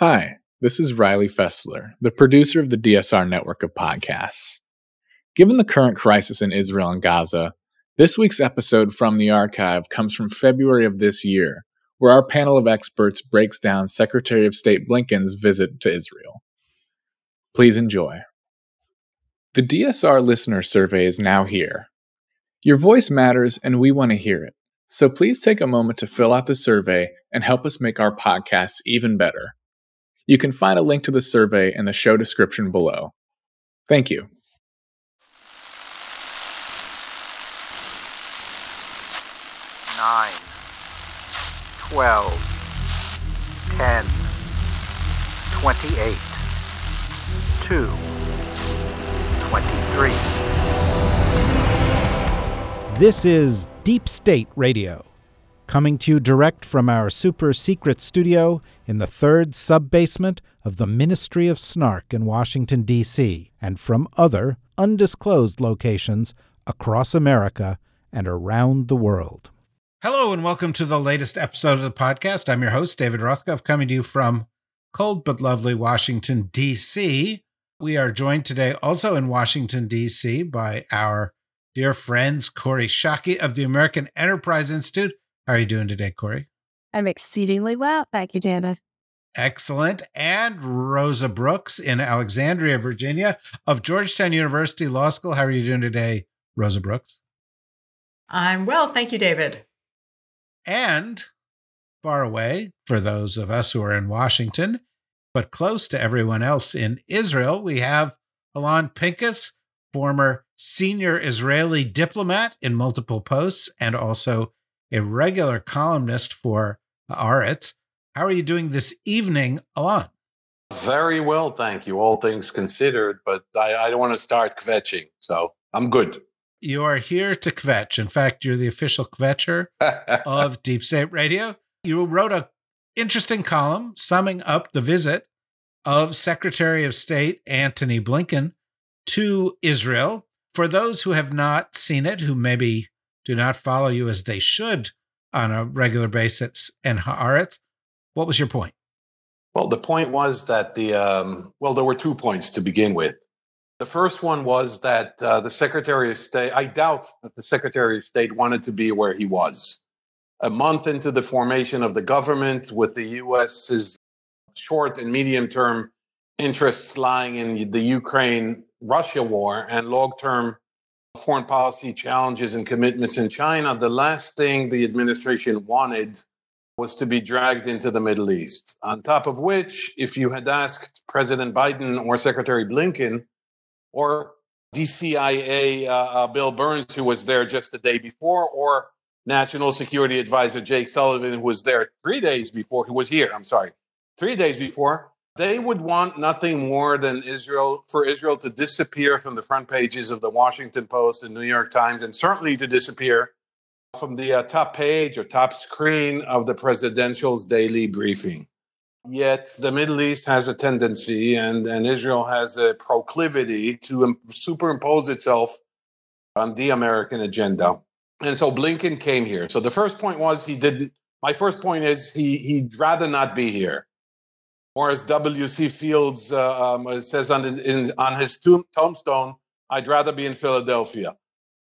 Hi, this is Riley Fessler, the producer of the DSR network of podcasts. Given the current crisis in Israel and Gaza, this week's episode from the archive comes from February of this year, where our panel of experts breaks down Secretary of State Blinken's visit to Israel. Please enjoy. The DSR listener survey is now here. Your voice matters, and we want to hear it. So please take a moment to fill out the survey and help us make our podcasts even better. You can find a link to the survey in the show description below. Thank you. Nine, twelve, ten, twenty-eight, two, twenty-three. This is Deep State Radio, coming to you direct from our super secret studio in the third sub basement of the Ministry of Snark in Washington, D.C., and from other undisclosed locations across America and around the world. Hello, and welcome to the latest episode of the podcast. I'm your host, David Rothkopf, coming to you from cold but lovely Washington, D.C. We are joined today also in Washington, D.C. by our dear friends, Kori Schake of the American Enterprise Institute. How are you doing today, Kori? I'm exceedingly well. Thank you, David. Excellent. And Rosa Brooks in Alexandria, Virginia, of Georgetown University Law School. How are you doing today, Rosa Brooks? I'm well. Thank you, David. And far away, for those of us who are in Washington, but close to everyone else in Israel, we have Alon Pinkas, former senior Israeli diplomat in multiple posts and also a regular columnist for Haaretz. How are you doing this evening, Alon? Very well, thank you. All things considered, but I, I don't want to start kvetching, so I'm good. You are here to kvetch. In fact, you're the official kvetcher of Deep State Radio. You wrote a interesting column summing up the visit of Secretary of State Antony Blinken to Israel. For those who have not seen it, who maybe do not follow you as they should on a regular basis in Haaretz, what was your point? Well, the point was that the, um, well, there were two points to begin with. The first one was that uh, the Secretary of State, I doubt that the Secretary of State wanted to be where he was. A month into the formation of the government, with the US's short and medium term interests lying in the Ukraine Russia war and long term foreign policy challenges and commitments in China, the last thing the administration wanted was to be dragged into the Middle East. On top of which, if you had asked President Biden or Secretary Blinken, or DCIA uh, uh, Bill Burns, who was there just the day before, or National Security Advisor Jake Sullivan, who was there three days before, who was here, I'm sorry, three days before, they would want nothing more than Israel, for Israel to disappear from the front pages of the Washington Post and New York Times, and certainly to disappear from the uh, top page or top screen of the presidential's daily briefing. Yet the Middle East has a tendency, and, and Israel has a proclivity to superimpose itself on the American agenda. And so Blinken came here. So the first point was he didn't. My first point is he he'd rather not be here, or as W.C. Fields uh, um, says on in, on his tomb, tombstone, I'd rather be in Philadelphia.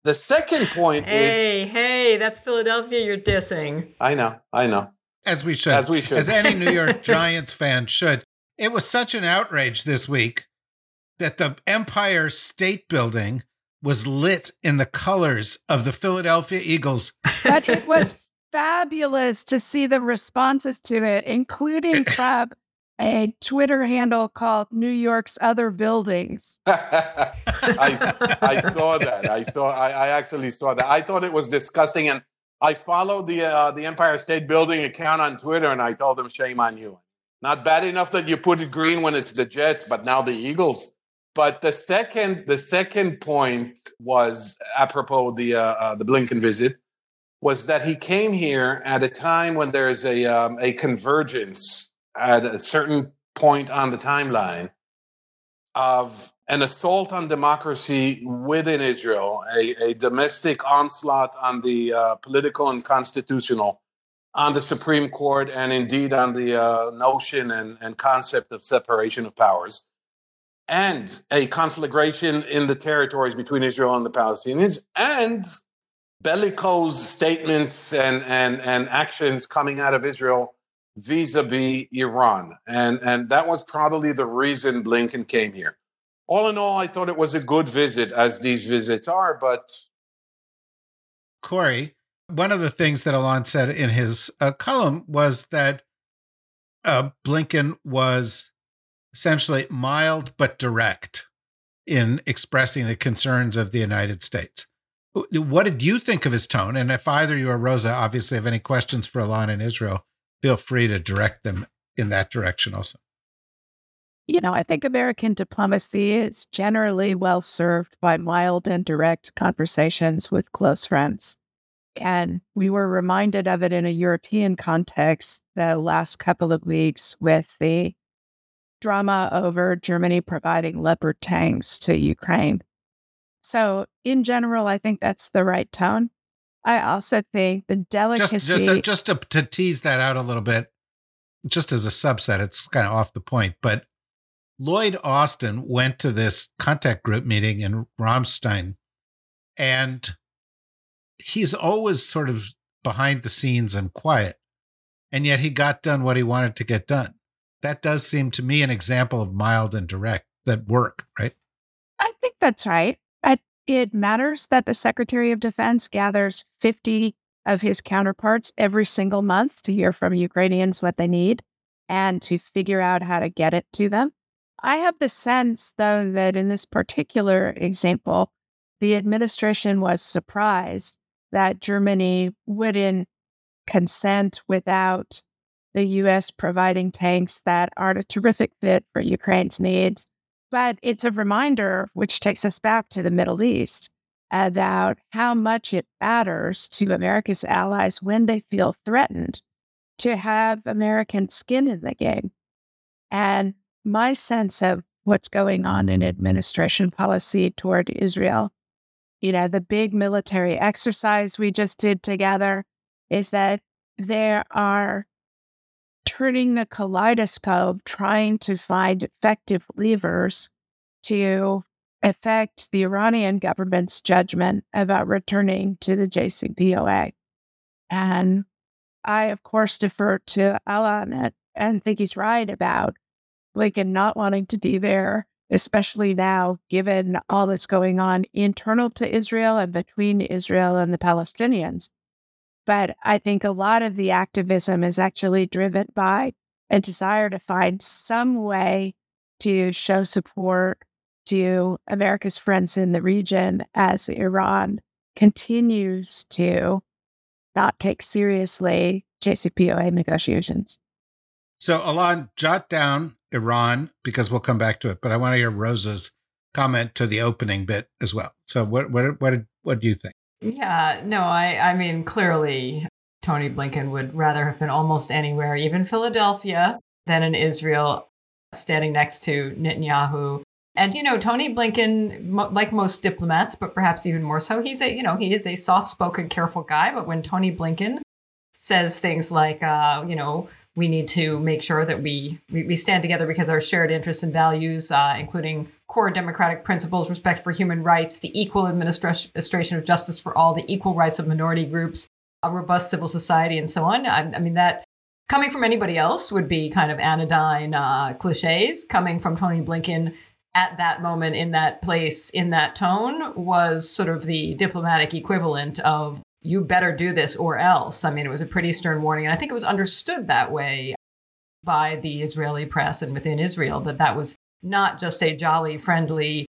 The second point hey, is hey, hey, that's Philadelphia. You're dissing. I know, I know. As we should. As we should. As any New York Giants fan should. It was such an outrage this week that the Empire State Building was lit in the colors of the Philadelphia Eagles. But it was fabulous to see the responses to it, including from a Twitter handle called New York's Other Buildings. I, I saw that. I saw. I, I actually saw that. I thought it was disgusting, and I followed the uh, the Empire State Building account on Twitter, and I told them, "Shame on you." Not bad enough that you put it green when it's the Jets, but now the Eagles. But the second the second point was apropos the uh, uh, the Blinken visit was that he came here at a time when there's a um, a convergence at a certain point on the timeline of an assault on democracy within Israel, a, a domestic onslaught on the uh, political and constitutional on the Supreme Court and indeed on the uh, notion and, and concept of separation of powers and a conflagration in the territories between Israel and the Palestinians and bellicose statements and, and, and actions coming out of Israel vis-a-vis Iran. And, and that was probably the reason Blinken came here. All in all, I thought it was a good visit, as these visits are, but Kori, one of the things that Alon said in his uh, column was that uh, Blinken was essentially mild but direct in expressing the concerns of the United States. What did you think of his tone? And if either you or Rosa obviously have any questions for Alon in Israel, feel free to direct them in that direction also. You know, I think American diplomacy is generally well served by mild and direct conversations with close friends. And we were reminded of it in a European context the last couple of weeks with the drama over Germany providing Leopard tanks to Ukraine. So, in general, I think that's the right tone. I also think the delicacy. Just, just, uh, just to, to tease that out a little bit, just as a subset, it's kind of off the point, but Lloyd Austin went to this contact group meeting in Ramstein, and he's always sort of behind the scenes and quiet, and yet he got done what he wanted to get done. That does seem to me an example of mild and direct that work, right? I think that's right. I, it matters that the Secretary of Defense gathers 50 of his counterparts every single month to hear from Ukrainians what they need and to figure out how to get it to them. I have the sense, though, that in this particular example, the administration was surprised that Germany wouldn't consent without the US providing tanks that are a terrific fit for Ukraine's needs but it's a reminder, which takes us back to the Middle East, about how much it matters to America's allies when they feel threatened to have American skin in the game. And my sense of what's going on in administration policy toward Israel, you know, the big military exercise we just did together is that there are turning the kaleidoscope, trying to find effective levers to affect the Iranian government's judgment about returning to the JCPOA. And I, of course, defer to Alon and think he's right about Blinken not wanting to be there, especially now, given all that's going on internal to Israel and between Israel and the Palestinians. But I think a lot of the activism is actually driven by a desire to find some way to show support to America's friends in the region as Iran continues to not take seriously JCPOA negotiations. So, Alon, jot down Iran because we'll come back to it, but I want to hear Rosa's comment to the opening bit as well. So, what what what what do you think? Yeah, no, I, I mean, clearly Tony Blinken would rather have been almost anywhere, even Philadelphia, than in Israel, standing next to Netanyahu. And, you know, Tony Blinken, like most diplomats, but perhaps even more so, he's a, you know, he is a soft spoken, careful guy. But when Tony Blinken says things like, uh, you know, we need to make sure that we, we, we stand together because our shared interests and values, uh, including core democratic principles, respect for human rights, the equal administration of justice for all, the equal rights of minority groups, a robust civil society, and so on. I, I mean, that coming from anybody else would be kind of anodyne uh, cliches. Coming from Tony Blinken at that moment, in that place, in that tone, was sort of the diplomatic equivalent of you better do this or else. I mean, it was a pretty stern warning. And I think it was understood that way by the Israeli press and within Israel that that was not just a jolly, friendly,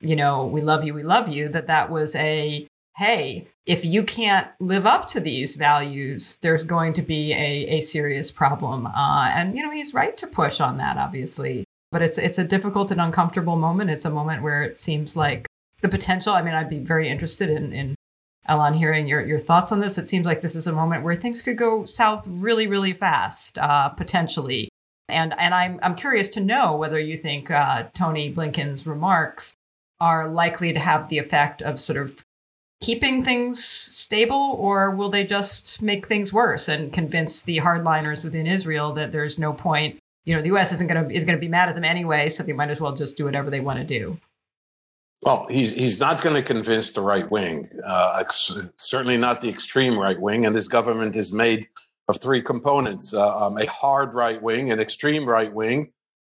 you know, we love you, we love you, that that was a, hey, if you can't live up to these values, there's going to be a, a serious problem. Uh, and, you know, he's right to push on that, obviously. But it's, it's a difficult and uncomfortable moment. It's a moment where it seems like the potential, I mean, I'd be very interested in, in Alon, hearing your, your thoughts on this. It seems like this is a moment where things could go south really, really fast, uh, potentially. And, and I'm, I'm curious to know whether you think uh, Tony Blinken's remarks are likely to have the effect of sort of keeping things stable, or will they just make things worse and convince the hardliners within Israel that there's no point? You know, the U.S. isn't going to is going to be mad at them anyway, so they might as well just do whatever they want to do. Well, he's he's not going to convince the right wing. Uh, certainly not the extreme right wing. And this government is made of three components: uh, um, a hard right wing, an extreme right wing,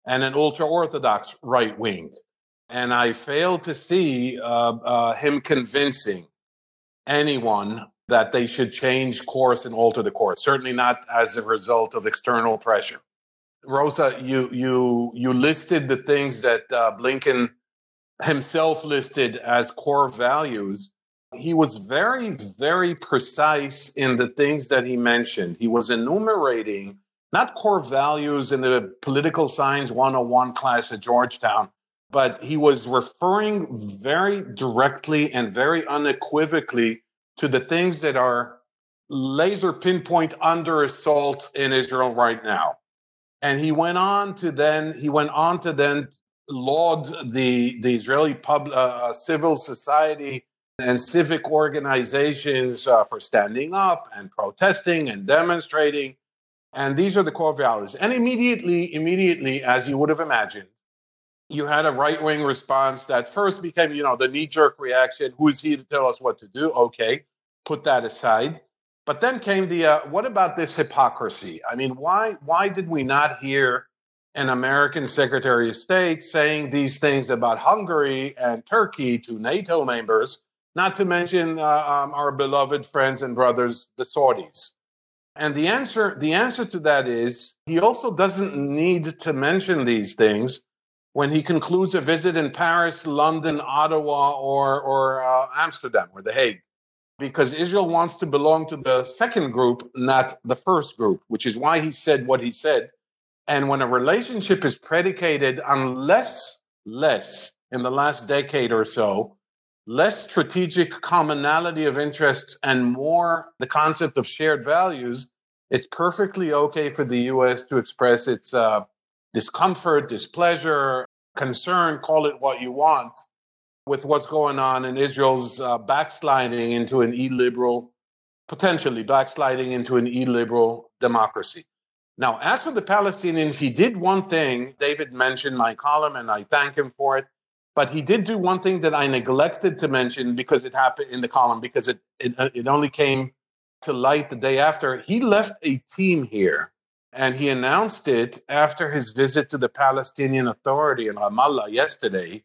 and an ultra orthodox right wing. And I fail to see uh, uh, him convincing anyone that they should change course and alter the course. Certainly not as a result of external pressure. Rosa, you you you listed the things that uh, Blinken himself listed as core values. He was very, very precise in the things that he mentioned. He was enumerating not core values in the political science 101 class at Georgetown, but he was referring very directly and very unequivocally to the things that are laser pinpoint under assault in Israel right now. And he went on to then he went on to then laud the the Israeli pub, uh, uh, civil society and civic organizations uh, for standing up and protesting and demonstrating. And these are the core values. And immediately, immediately, as you would have imagined, you had a right wing response that first became, you know, the knee jerk reaction. Who is he to tell us what to do? Okay, put that aside. But then came the uh, what about this hypocrisy? I mean, why why did we not hear an American Secretary of State saying these things about Hungary and Turkey to NATO members, not to mention uh, um, our beloved friends and brothers, the Saudis. And the answer, the answer to that is he also doesn't need to mention these things when he concludes a visit in Paris, London, Ottawa, or, or uh, Amsterdam or The Hague, because Israel wants to belong to the second group, not the first group, which is why he said what he said and when a relationship is predicated on less, less in the last decade or so, less strategic commonality of interests and more the concept of shared values, it's perfectly okay for the US to express its uh, discomfort, displeasure, concern, call it what you want, with what's going on in Israel's uh, backsliding into an illiberal, potentially backsliding into an illiberal democracy. Now, as for the Palestinians, he did one thing. David mentioned my column, and I thank him for it. But he did do one thing that I neglected to mention because it happened in the column, because it, it, uh, it only came to light the day after. He left a team here, and he announced it after his visit to the Palestinian Authority in Ramallah yesterday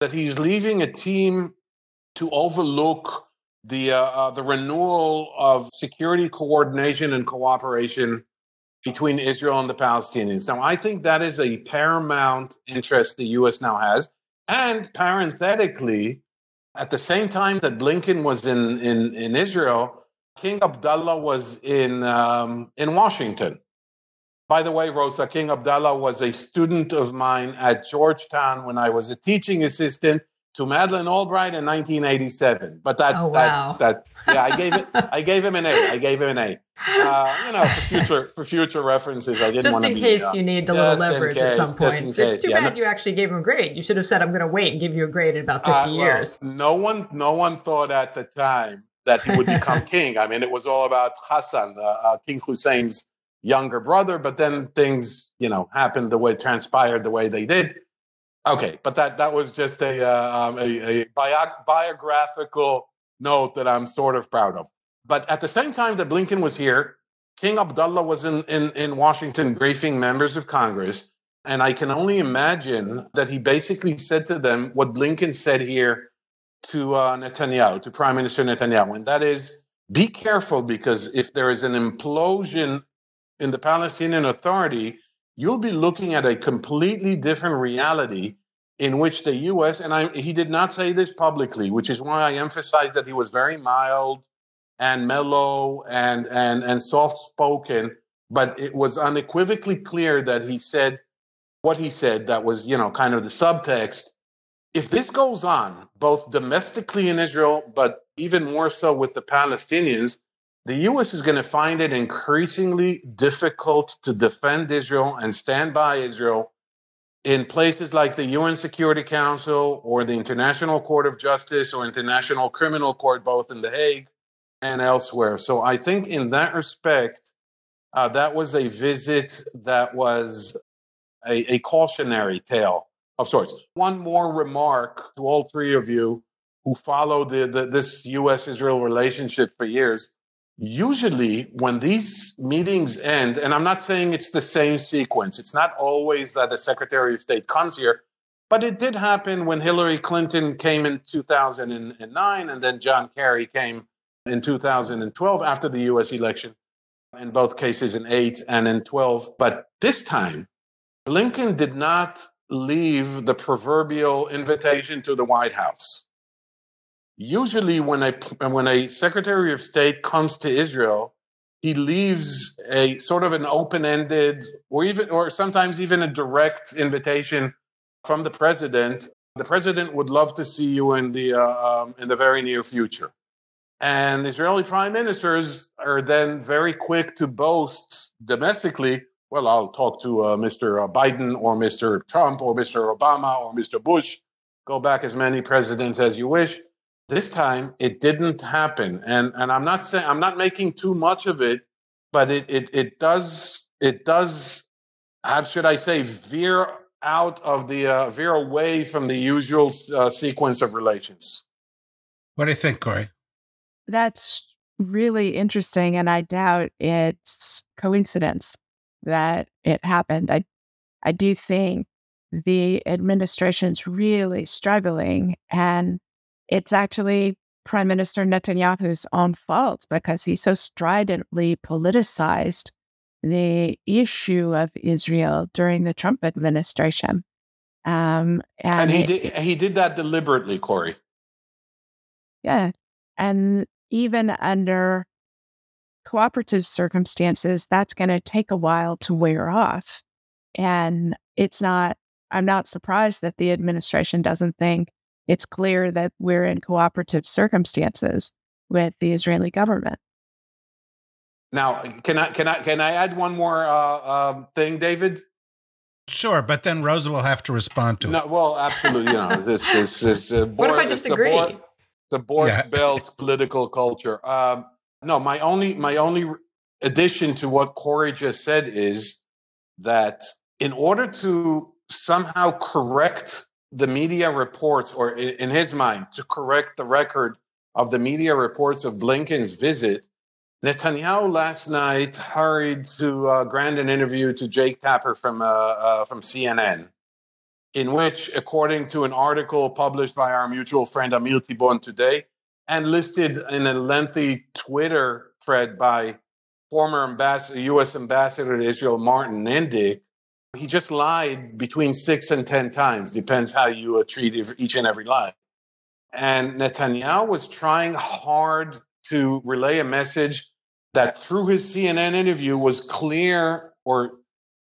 that he's leaving a team to overlook the, uh, uh, the renewal of security coordination and cooperation between Israel and the Palestinians. Now, I think that is a paramount interest the U.S. now has. And parenthetically, at the same time that Blinken was in, in, in Israel, King Abdullah was in, um, in Washington. By the way, Rosa, King Abdullah was a student of mine at Georgetown when I was a teaching assistant to Madeleine Albright in 1987. But that's oh, wow. that's that. Yeah, I gave it. I gave him an A. I gave him an A. Uh, you know, for future for future references, I didn't just in be, case uh, you need the little leverage case, at some point. It's too yeah, bad no, you actually gave him a grade. You should have said, "I'm going to wait and give you a grade in about 50 uh, well, years." No one, no one thought at the time that he would become king. I mean, it was all about Hassan, uh, uh, King Hussein's younger brother. But then things, you know, happened the way transpired the way they did Okay, but that that was just a uh, um, a, a bio- biographical note that I'm sort of proud of. But at the same time that Blinken was here, King Abdullah was in, in, in Washington briefing members of Congress. And I can only imagine that he basically said to them what Blinken said here to uh, Netanyahu, to Prime Minister Netanyahu, and that is be careful because if there is an implosion in the Palestinian Authority, you'll be looking at a completely different reality in which the US, and I, he did not say this publicly, which is why I emphasize that he was very mild and mellow and, and, and soft spoken, but it was unequivocally clear that he said what he said that was, you know, kind of the subtext. If this goes on, both domestically in Israel, but even more so with the Palestinians, the U.S. is going to find it increasingly difficult to defend Israel and stand by Israel in places like the UN Security Council or the International Court of Justice or International Criminal Court, both in The Hague and elsewhere. So I think in that respect, uh, that was a visit that was a, a cautionary tale of sorts. One more remark to all three of you who follow the, the this U.S. Israel relationship for years. Usually, when these meetings end, and I'm not saying it's the same sequence, it's not always that the Secretary of State comes here, but it did happen when Hillary Clinton came in 2009 and then John Kerry came in 2012 after the US election, in both cases in 8 and in 12. But this time, Blinken did not leave the proverbial invitation to the White House. Usually, when a, when a Secretary of State comes to Israel, he leaves a sort of an open-ended or even or sometimes even a direct invitation from the president the president would love to see you in the uh, um, in the very near future and Israeli prime ministers are then very quick to boast domestically, well, I'll talk to uh, Mr. Biden or Mr. Trump or Mr. Obama or Mr. Bush. Go back as many presidents as you wish. This time it didn't happen. And, and I'm not saying, I'm not making too much of it, but it, it, it does, it does, how should I say, veer out of the, uh, veer away from the usual uh, sequence of relations. What do you think, Kori? That's really interesting. And I doubt it's coincidence that it happened. I, I do think the administration's really struggling. And it's actually Prime Minister Netanyahu's own fault because he so stridently politicized the issue of Israel during the Trump administration. Um, and, and he did he did that deliberately, Kori. Yeah, and even under cooperative circumstances, that's going to take a while to wear off. And it's not, I'm not surprised that the administration doesn't think it's clear that we're in cooperative circumstances with the Israeli government. Now, can I can I can I add one more uh, uh, thing, David? Sure, but then Rosa will have to respond to no, it. Well, absolutely. You know, this is. Uh, what if I just agree? the Borscht yeah. Belt political culture. Um, no, my only my only addition to what Kori just said is that in order to somehow correct the media reports, or in his mind, to correct the record of the media reports of Blinken's visit, Netanyahu last night hurried to uh, grant an interview to Jake Tapper from uh, uh, from CNN in which, according to an article published by our mutual friend Amir Tibon today, and listed in a lengthy Twitter thread by former ambassador, U.S. ambassador to Israel, Martin Indyk, he just lied between six and 10 times, depends how you treat each and every lie. And Netanyahu was trying hard to relay a message that through his CNN interview was clear or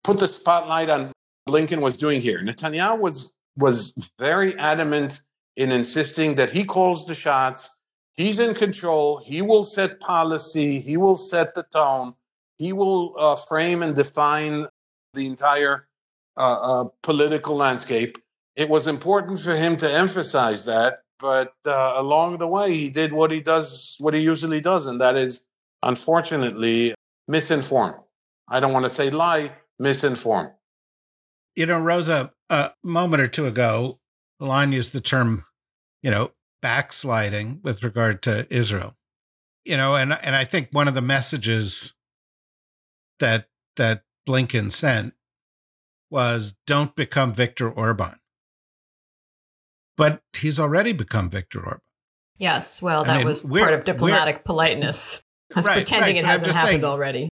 put the spotlight on Blinken was doing here. Netanyahu was was very adamant in insisting that he calls the shots. He's in control. He will set policy. He will set the tone. He will uh, frame and define the entire uh, uh, political landscape. It was important for him to emphasize that, but uh, along the way, he did what he does, what he usually does, and that is, unfortunately, misinform. I don't want to say lie, misinform. You know, Rosa, a moment or two ago, Alon used the term, you know, backsliding with regard to Israel. You know, and and I think one of the messages that that Blinken sent was don't become Viktor Orban. But he's already become Viktor Orban. Yes, well, that I mean, was part of diplomatic politeness. That's right, pretending right, it hasn't happened saying, already.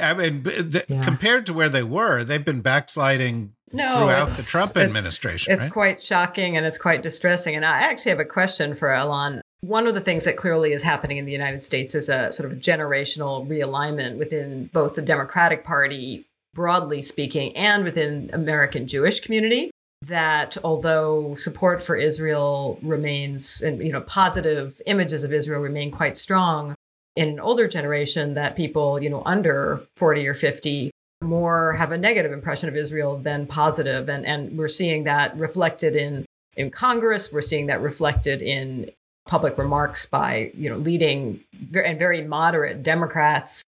I mean, the, yeah. compared to where they were, they've been backsliding no, throughout the Trump administration. It's, right? quite shocking and it's quite distressing. And I actually have a question for Alon. One of the things that clearly is happening in the United States is a sort of generational realignment within both the Democratic Party, broadly speaking, and within American Jewish community. That although support for Israel remains, and you know, positive images of Israel remain quite strong, in an older generation that people, you know, under 40 or 50 more have a negative impression of Israel than positive. And, and we're seeing that reflected in, in Congress. We're seeing that reflected in public remarks by, you know, leading and very moderate Democrats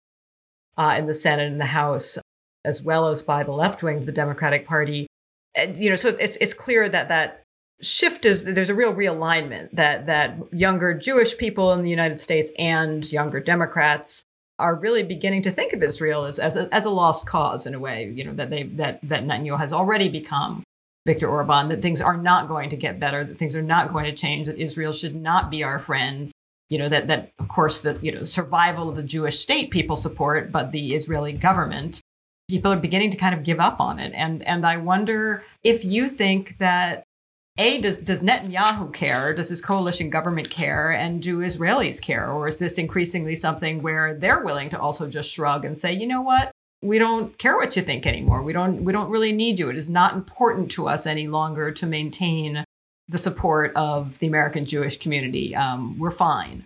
uh, in the Senate and the House, as well as by the left wing of the Democratic Party. And, you know, so it's, it's clear that that shift is there's a real realignment that that younger Jewish people in the United States and younger Democrats are really beginning to think of Israel as as a, as a lost cause in a way. You know that they that that Netanyahu has already become Viktor Orban. That things are not going to get better. That things are not going to change. That Israel should not be our friend. You know that that of course the you know survival of the Jewish state people support, but the Israeli government people are beginning to kind of give up on it. And and I wonder if you think that a does does Netanyahu care? Does his coalition government care? And do Israelis care? Or is this increasingly something where they're willing to also just shrug and say, you know what? We don't care what you think anymore. We don't we don't really need you. It is not important to us any longer to maintain the support of the American Jewish community. Um, we're fine.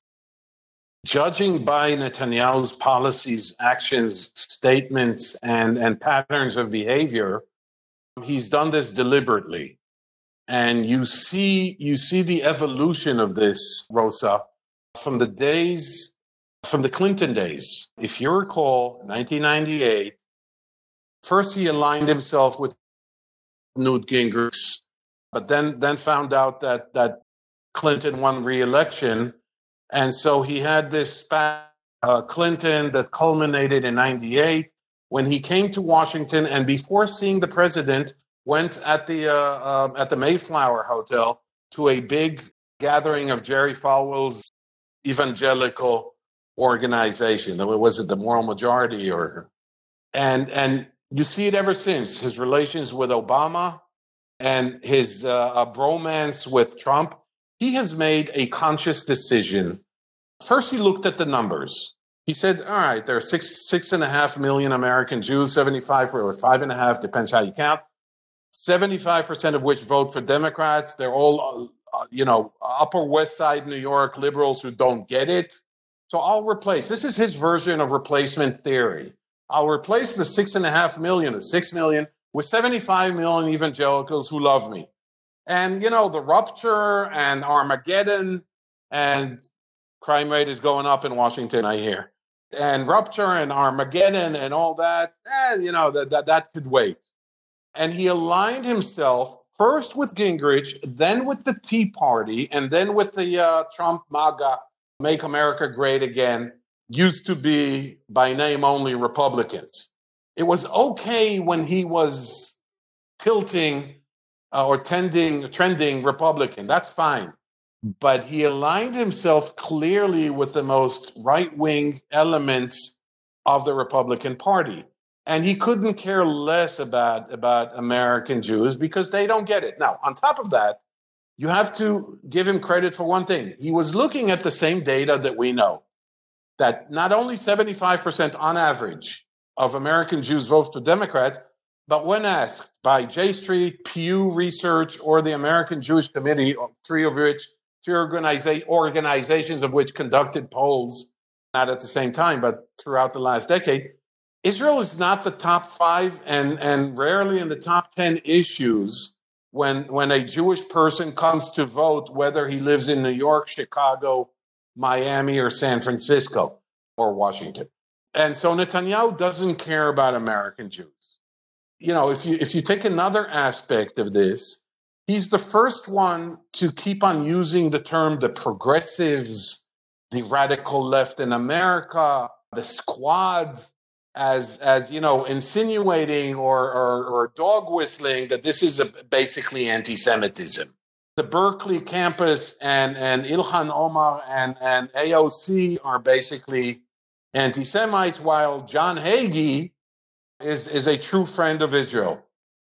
Judging by Netanyahu's policies, actions, statements, and, and patterns of behavior, he's done this deliberately. And you see you see the evolution of this rosa from the days from the clinton days. If you recall 1998 first he aligned himself with newt gingrich but then then found out that that clinton won re-election and so he had this uh, clinton that culminated in 98 when he came to washington and before seeing the president went at the uh, uh, at the Mayflower Hotel to a big gathering of Jerry Falwell's evangelical organization. Was it the Moral Majority or and and you see it ever since his relations with Obama and his uh, bromance with Trump. He has made a conscious decision. First, he looked at the numbers. He said, "All right, there are six six and a half million American Jews, seventy five or five and a half, depends how you count." 75% of which vote for Democrats. They're all, uh, you know, Upper West Side New York liberals who don't get it. So I'll replace, this is his version of replacement theory. I'll replace the six and a half million, the six million, with 75 million evangelicals who love me. And, you know, the rupture and Armageddon and crime rate is going up in Washington, I hear. And rupture and Armageddon and all that, eh, you know, that, that, that could wait and he aligned himself first with Gingrich, then with the Tea Party, and then with the uh, Trump MAGA, Make America Great Again, used to be by name only Republicans. It was okay when he was tilting uh, or tending, trending Republican. That's fine. But he aligned himself clearly with the most right wing elements of the Republican Party and he couldn't care less about about American Jews because they don't get it. Now, on top of that, you have to give him credit for one thing. He was looking at the same data that we know that not only 75% on average of American Jews vote for Democrats, but when asked by J Street, Pew Research, or the American Jewish Committee, three of which three organiza- organizations of which conducted polls, not at the same time, but throughout the last decade, Israel is not the top five and, and rarely in the top 10 issues when, when a Jewish person comes to vote, whether he lives in New York, Chicago, Miami, or San Francisco or Washington. And so Netanyahu doesn't care about American Jews. You know, if you, if you take another aspect of this, he's the first one to keep on using the term the progressives, the radical left in America, the squads as as you know insinuating or, or, or dog whistling that this is a, basically anti-Semitism. The Berkeley campus and and Ilhan Omar and and AOC are basically anti-Semites, while John Hagee is is a true friend of Israel.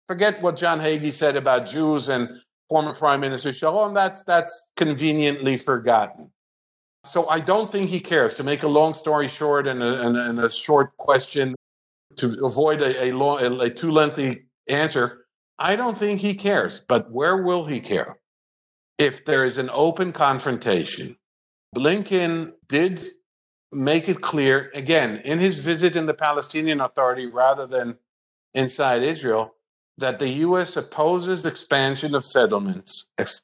Forget what John Hagee said about Jews and former Prime Minister Sharon. That's that's conveniently forgotten. So I don't think he cares. To make a long story short and a, and and a short question, to avoid a, a, long, a, a too lengthy answer, I don't think he cares. But where will he care? If there is an open confrontation, Blinken did make it clear again in his visit in the Palestinian Authority rather than inside Israel that the U.S. opposes expansion of settlements, ex-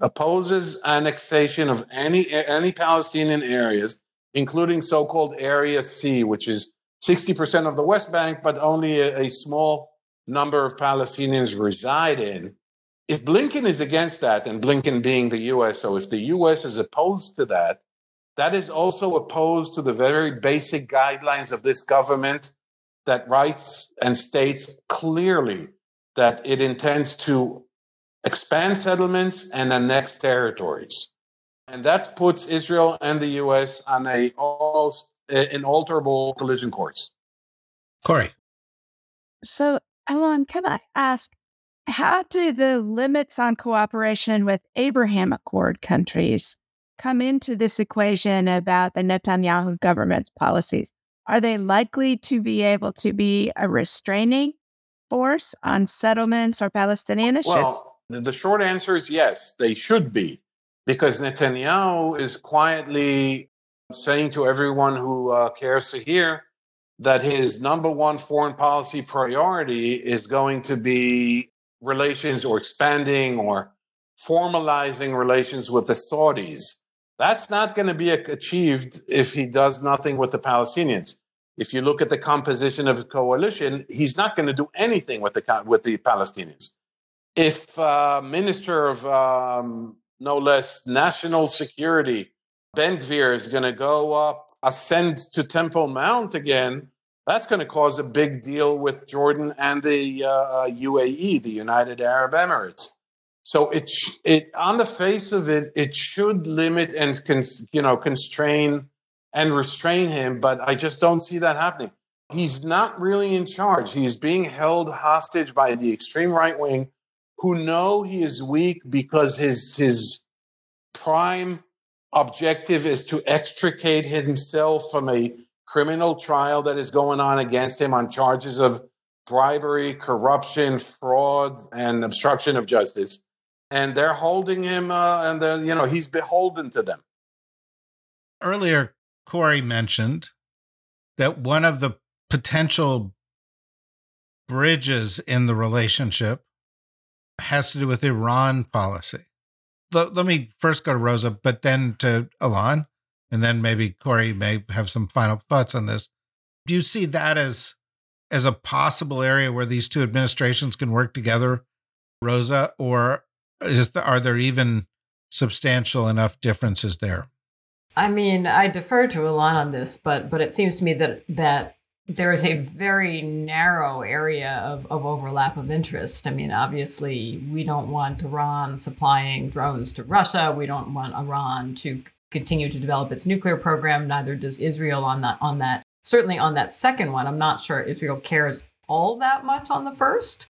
opposes annexation of any any Palestinian areas, including so-called Area C, which is 60% of the West Bank, but only a, a small number of Palestinians reside in. If Blinken is against that, and Blinken being the U.S., so if the U.S. is opposed to that, that is also opposed to the very basic guidelines of this government that writes and states clearly that it intends to expand settlements and annex territories. And that puts Israel and the U.S. on a almost eh, inalterable collision course. Kori. So, Alon, can I ask, how do the limits on cooperation with Abraham Accord countries come into this equation about the Netanyahu government's policies? Are they likely to be able to be a restraining force on settlements or Palestinian issues? Well, the short answer is yes, they should be, because Netanyahu is quietly saying to everyone who uh, cares to hear that his number one foreign policy priority is going to be relations or expanding or formalizing relations with the Saudis. That's not going to be achieved if he does nothing with the Palestinians. If you look at the composition of the coalition, he's not going to do anything with the with the Palestinians. If uh, Minister of um, no less national security Ben Gvir is going to go up, ascend to Temple Mount again, that's going to cause a big deal with Jordan and the uh, UAE, the United Arab Emirates. So it, it on the face of it, it should limit and cons, you know constrain and restrain him, but I just don't see that happening. He's not really in charge. He's being held hostage by the extreme right wing, who know he is weak because his his prime objective is to extricate himself from a criminal trial that is going on against him on charges of bribery, corruption, fraud, and obstruction of justice. And they're holding him, uh, and then you know he's beholden to them. Earlier, Kori mentioned that one of the potential bridges in the relationship has to do with Iran policy let, let me first go to Rosa, but then to Alon, and then maybe Kori may have some final thoughts on this. Do you see that as as a possible area where these two administrations can work together, Rosa, or is the, are there even substantial enough differences there? I mean, I defer to Alon on this, but but it seems to me that that there is a very narrow area of, of overlap of interest. I mean, obviously, we don't want Iran supplying drones to Russia. We don't want Iran to continue to develop its nuclear program. Neither does Israel on that. On that, certainly on that second one, I'm not sure Israel cares all that much on the first.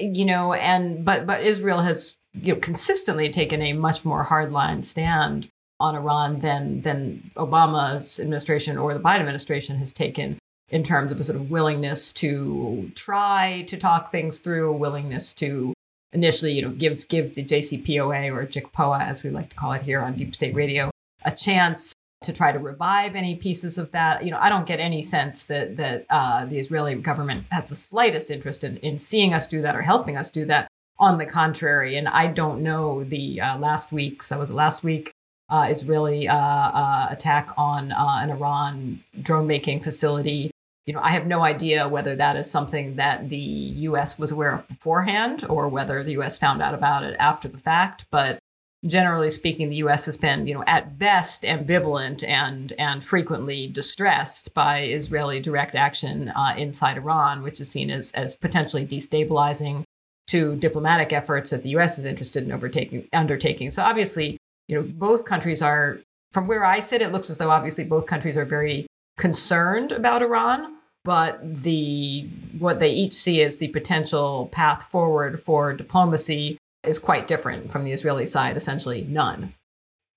You know, and but but Israel has you know consistently taken a much more hardline stand on Iran than than Obama's administration or the Biden administration has taken in terms of a sort of willingness to try to talk things through, a willingness to initially, you know, give give the JCPOA or JCPOA, as we like to call it here on Deep State Radio, a chance to try to revive any pieces of that. You know, I don't get any sense that that uh, the Israeli government has the slightest interest in, in seeing us do that or helping us do that. On the contrary, and I don't know the uh, last week, so was it last week, uh, Israeli uh, uh, attack on uh, an Iran drone making facility you know, I have no idea whether that is something that the US was aware of beforehand or whether the US found out about it after the fact. But generally speaking, the US has been, you know, at best ambivalent and and frequently distressed by Israeli direct action uh, inside Iran, which is seen as as potentially destabilizing to diplomatic efforts that the US is interested in overtaking undertaking. So obviously, you know, both countries are from where I sit, it looks as though obviously both countries are very concerned about Iran, but the what they each see as the potential path forward for diplomacy is quite different from the Israeli side. Essentially, none.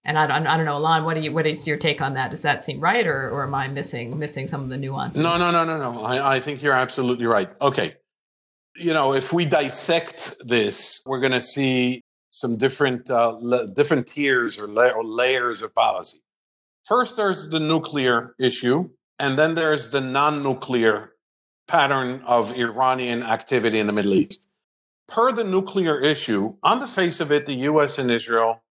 And I, I, don't know, Alon, what do you what is your take on that? Does that seem right, or, or am I missing missing some of the nuances? No, no, no, no, no. I, I think you're absolutely right. Okay, you know, if we dissect this, we're going to see some different uh, different tiers or, la- or layers of policy. First, there's the nuclear issue, and then there's the non nuclear pattern of Iranian activity in the Middle East. Per the nuclear issue, on the face of it, the US and Israel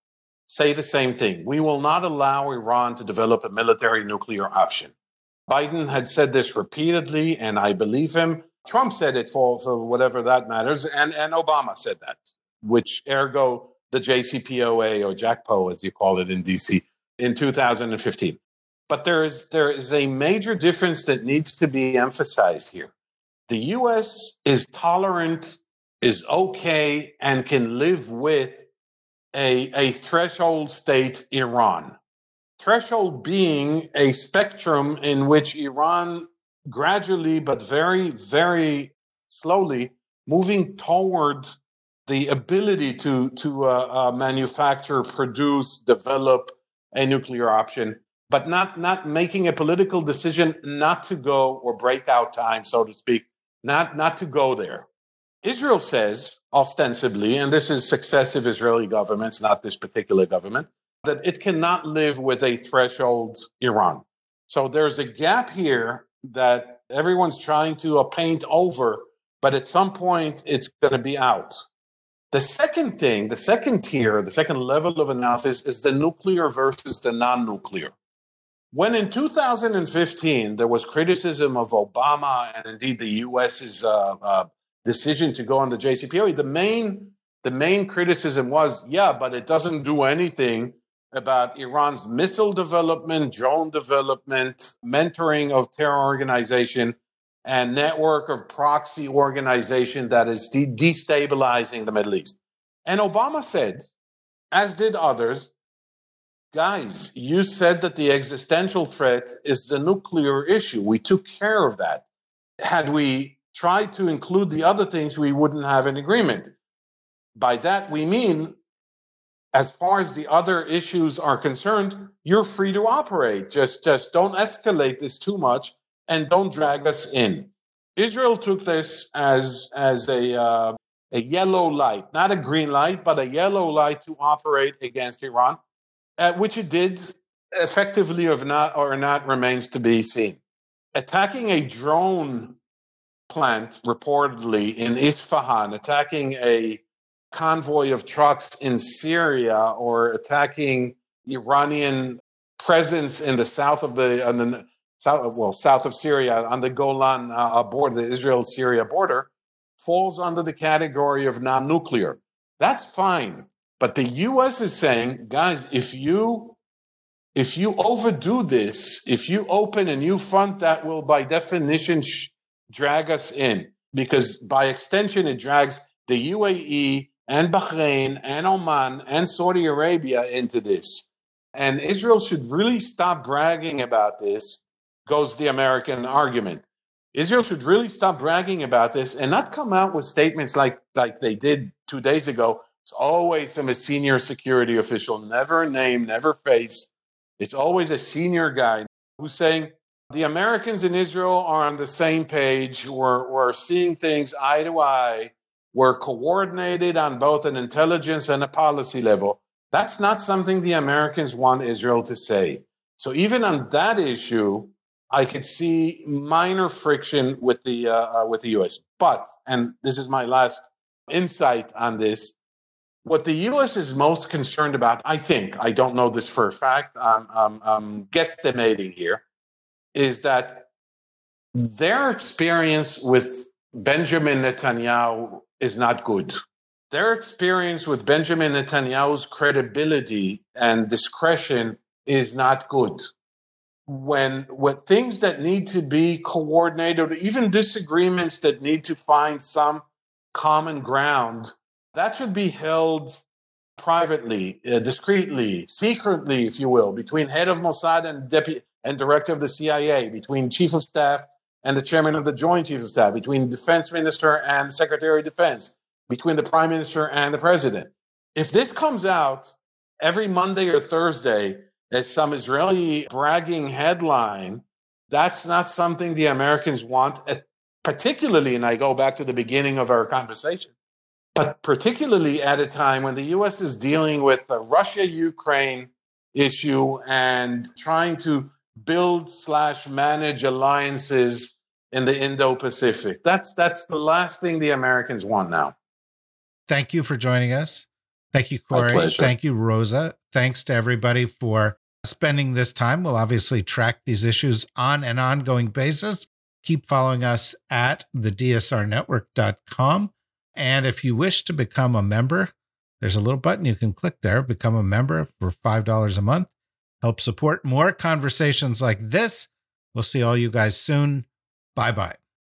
say the same thing. We will not allow Iran to develop a military nuclear option. Biden had said this repeatedly, and I believe him. Trump said it for, for whatever that matters, and, and Obama said that, which ergo the JCPOA or JACPO, as you call it in DC, in 2015. But there is, there is a major difference that needs to be emphasized here. The US is tolerant, is okay, and can live with a, a threshold state Iran. Threshold being a spectrum in which Iran gradually, but very, very slowly, moving toward the ability to, to uh, uh, manufacture, produce, develop a nuclear option, but not, not making a political decision not to go or break out time, so to speak, not, not to go there. Israel says, ostensibly, and this is successive Israeli governments, not this particular government, that it cannot live with a threshold Iran. So there's a gap here that everyone's trying to uh, paint over, but at some point it's going to be out. The second thing, the second tier, the second level of analysis is the nuclear versus the non nuclear. When in 2015 there was criticism of Obama and indeed the US's uh, uh, decision to go on the JCPOA, the main the main criticism was, yeah, but it doesn't do anything about Iran's missile development, drone development, mentoring of terror organization, and network of proxy organization that is de- destabilizing the Middle East. And Obama said, as did others, guys, you said that the existential threat is the nuclear issue. We took care of that. Had we tried to include the other things, we wouldn't have an agreement. By that, we mean, as far as the other issues are concerned, you're free to operate. Just, just don't escalate this too much and don't drag us in. Israel took this as as a uh, a yellow light, not a green light, but a yellow light to operate against Iran, uh, which it did effectively or not or not remains to be seen. Attacking a drone plant reportedly in Isfahan, attacking a convoy of trucks in Syria, or attacking Iranian presence in the south of the, the south, well, south of Syria on the Golan uh, border, the Israel-Syria border, falls under the category of non-nuclear. That's fine, but the U.S. is saying, guys, if you if you overdo this, if you open a new front, that will by definition sh- drag us in, because by extension it drags the UAE and Bahrain and Oman and Saudi Arabia into this. And Israel should really stop bragging about this goes the American argument. Israel should really stop bragging about this and not come out with statements like, like they did two days ago. It's always from a senior security official, never name, never face. It's always a senior guy who's saying, the Americans in Israel are on the same page. We're, we're seeing things eye to eye. We're coordinated on both an intelligence and a policy level. That's not something the Americans want Israel to say. So even on that issue, I could see minor friction with the uh, uh, with the U.S. But, and this is my last insight on this, what the U.S. is most concerned about, I think, I don't know this for a fact, I'm, I'm, I'm guesstimating here, is that their experience with Benjamin Netanyahu is not good. Their experience with Benjamin Netanyahu's credibility and discretion is not good when when things that need to be coordinated, even disagreements that need to find some common ground, that should be held privately, uh, discreetly, secretly, if you will, between head of Mossad and deputy and director of the CIA, between chief of staff and the chairman of the Joint Chief of Staff, between the defense minister and secretary of defense, between the prime minister and the president. If this comes out every Monday or Thursday, as some Israeli bragging headline, that's not something the Americans want, eh, particularly, and I go back to the beginning of our conversation, but particularly at a time when the US is dealing with the Russia Ukraine issue and trying to build slash manage alliances in the Indo-Pacific. That's that's the last thing the Americans want now. Thank you for joining us. Thank you, Kori. Thank you, Rosa. Thanks to everybody for spending this time. We'll obviously track these issues on an ongoing basis. Keep following us at the dsrnetwork.com. And if you wish to become a member, there's a little button you can click there, become a member for $5 a month. Help support more conversations like this. We'll see all you guys soon. Bye bye.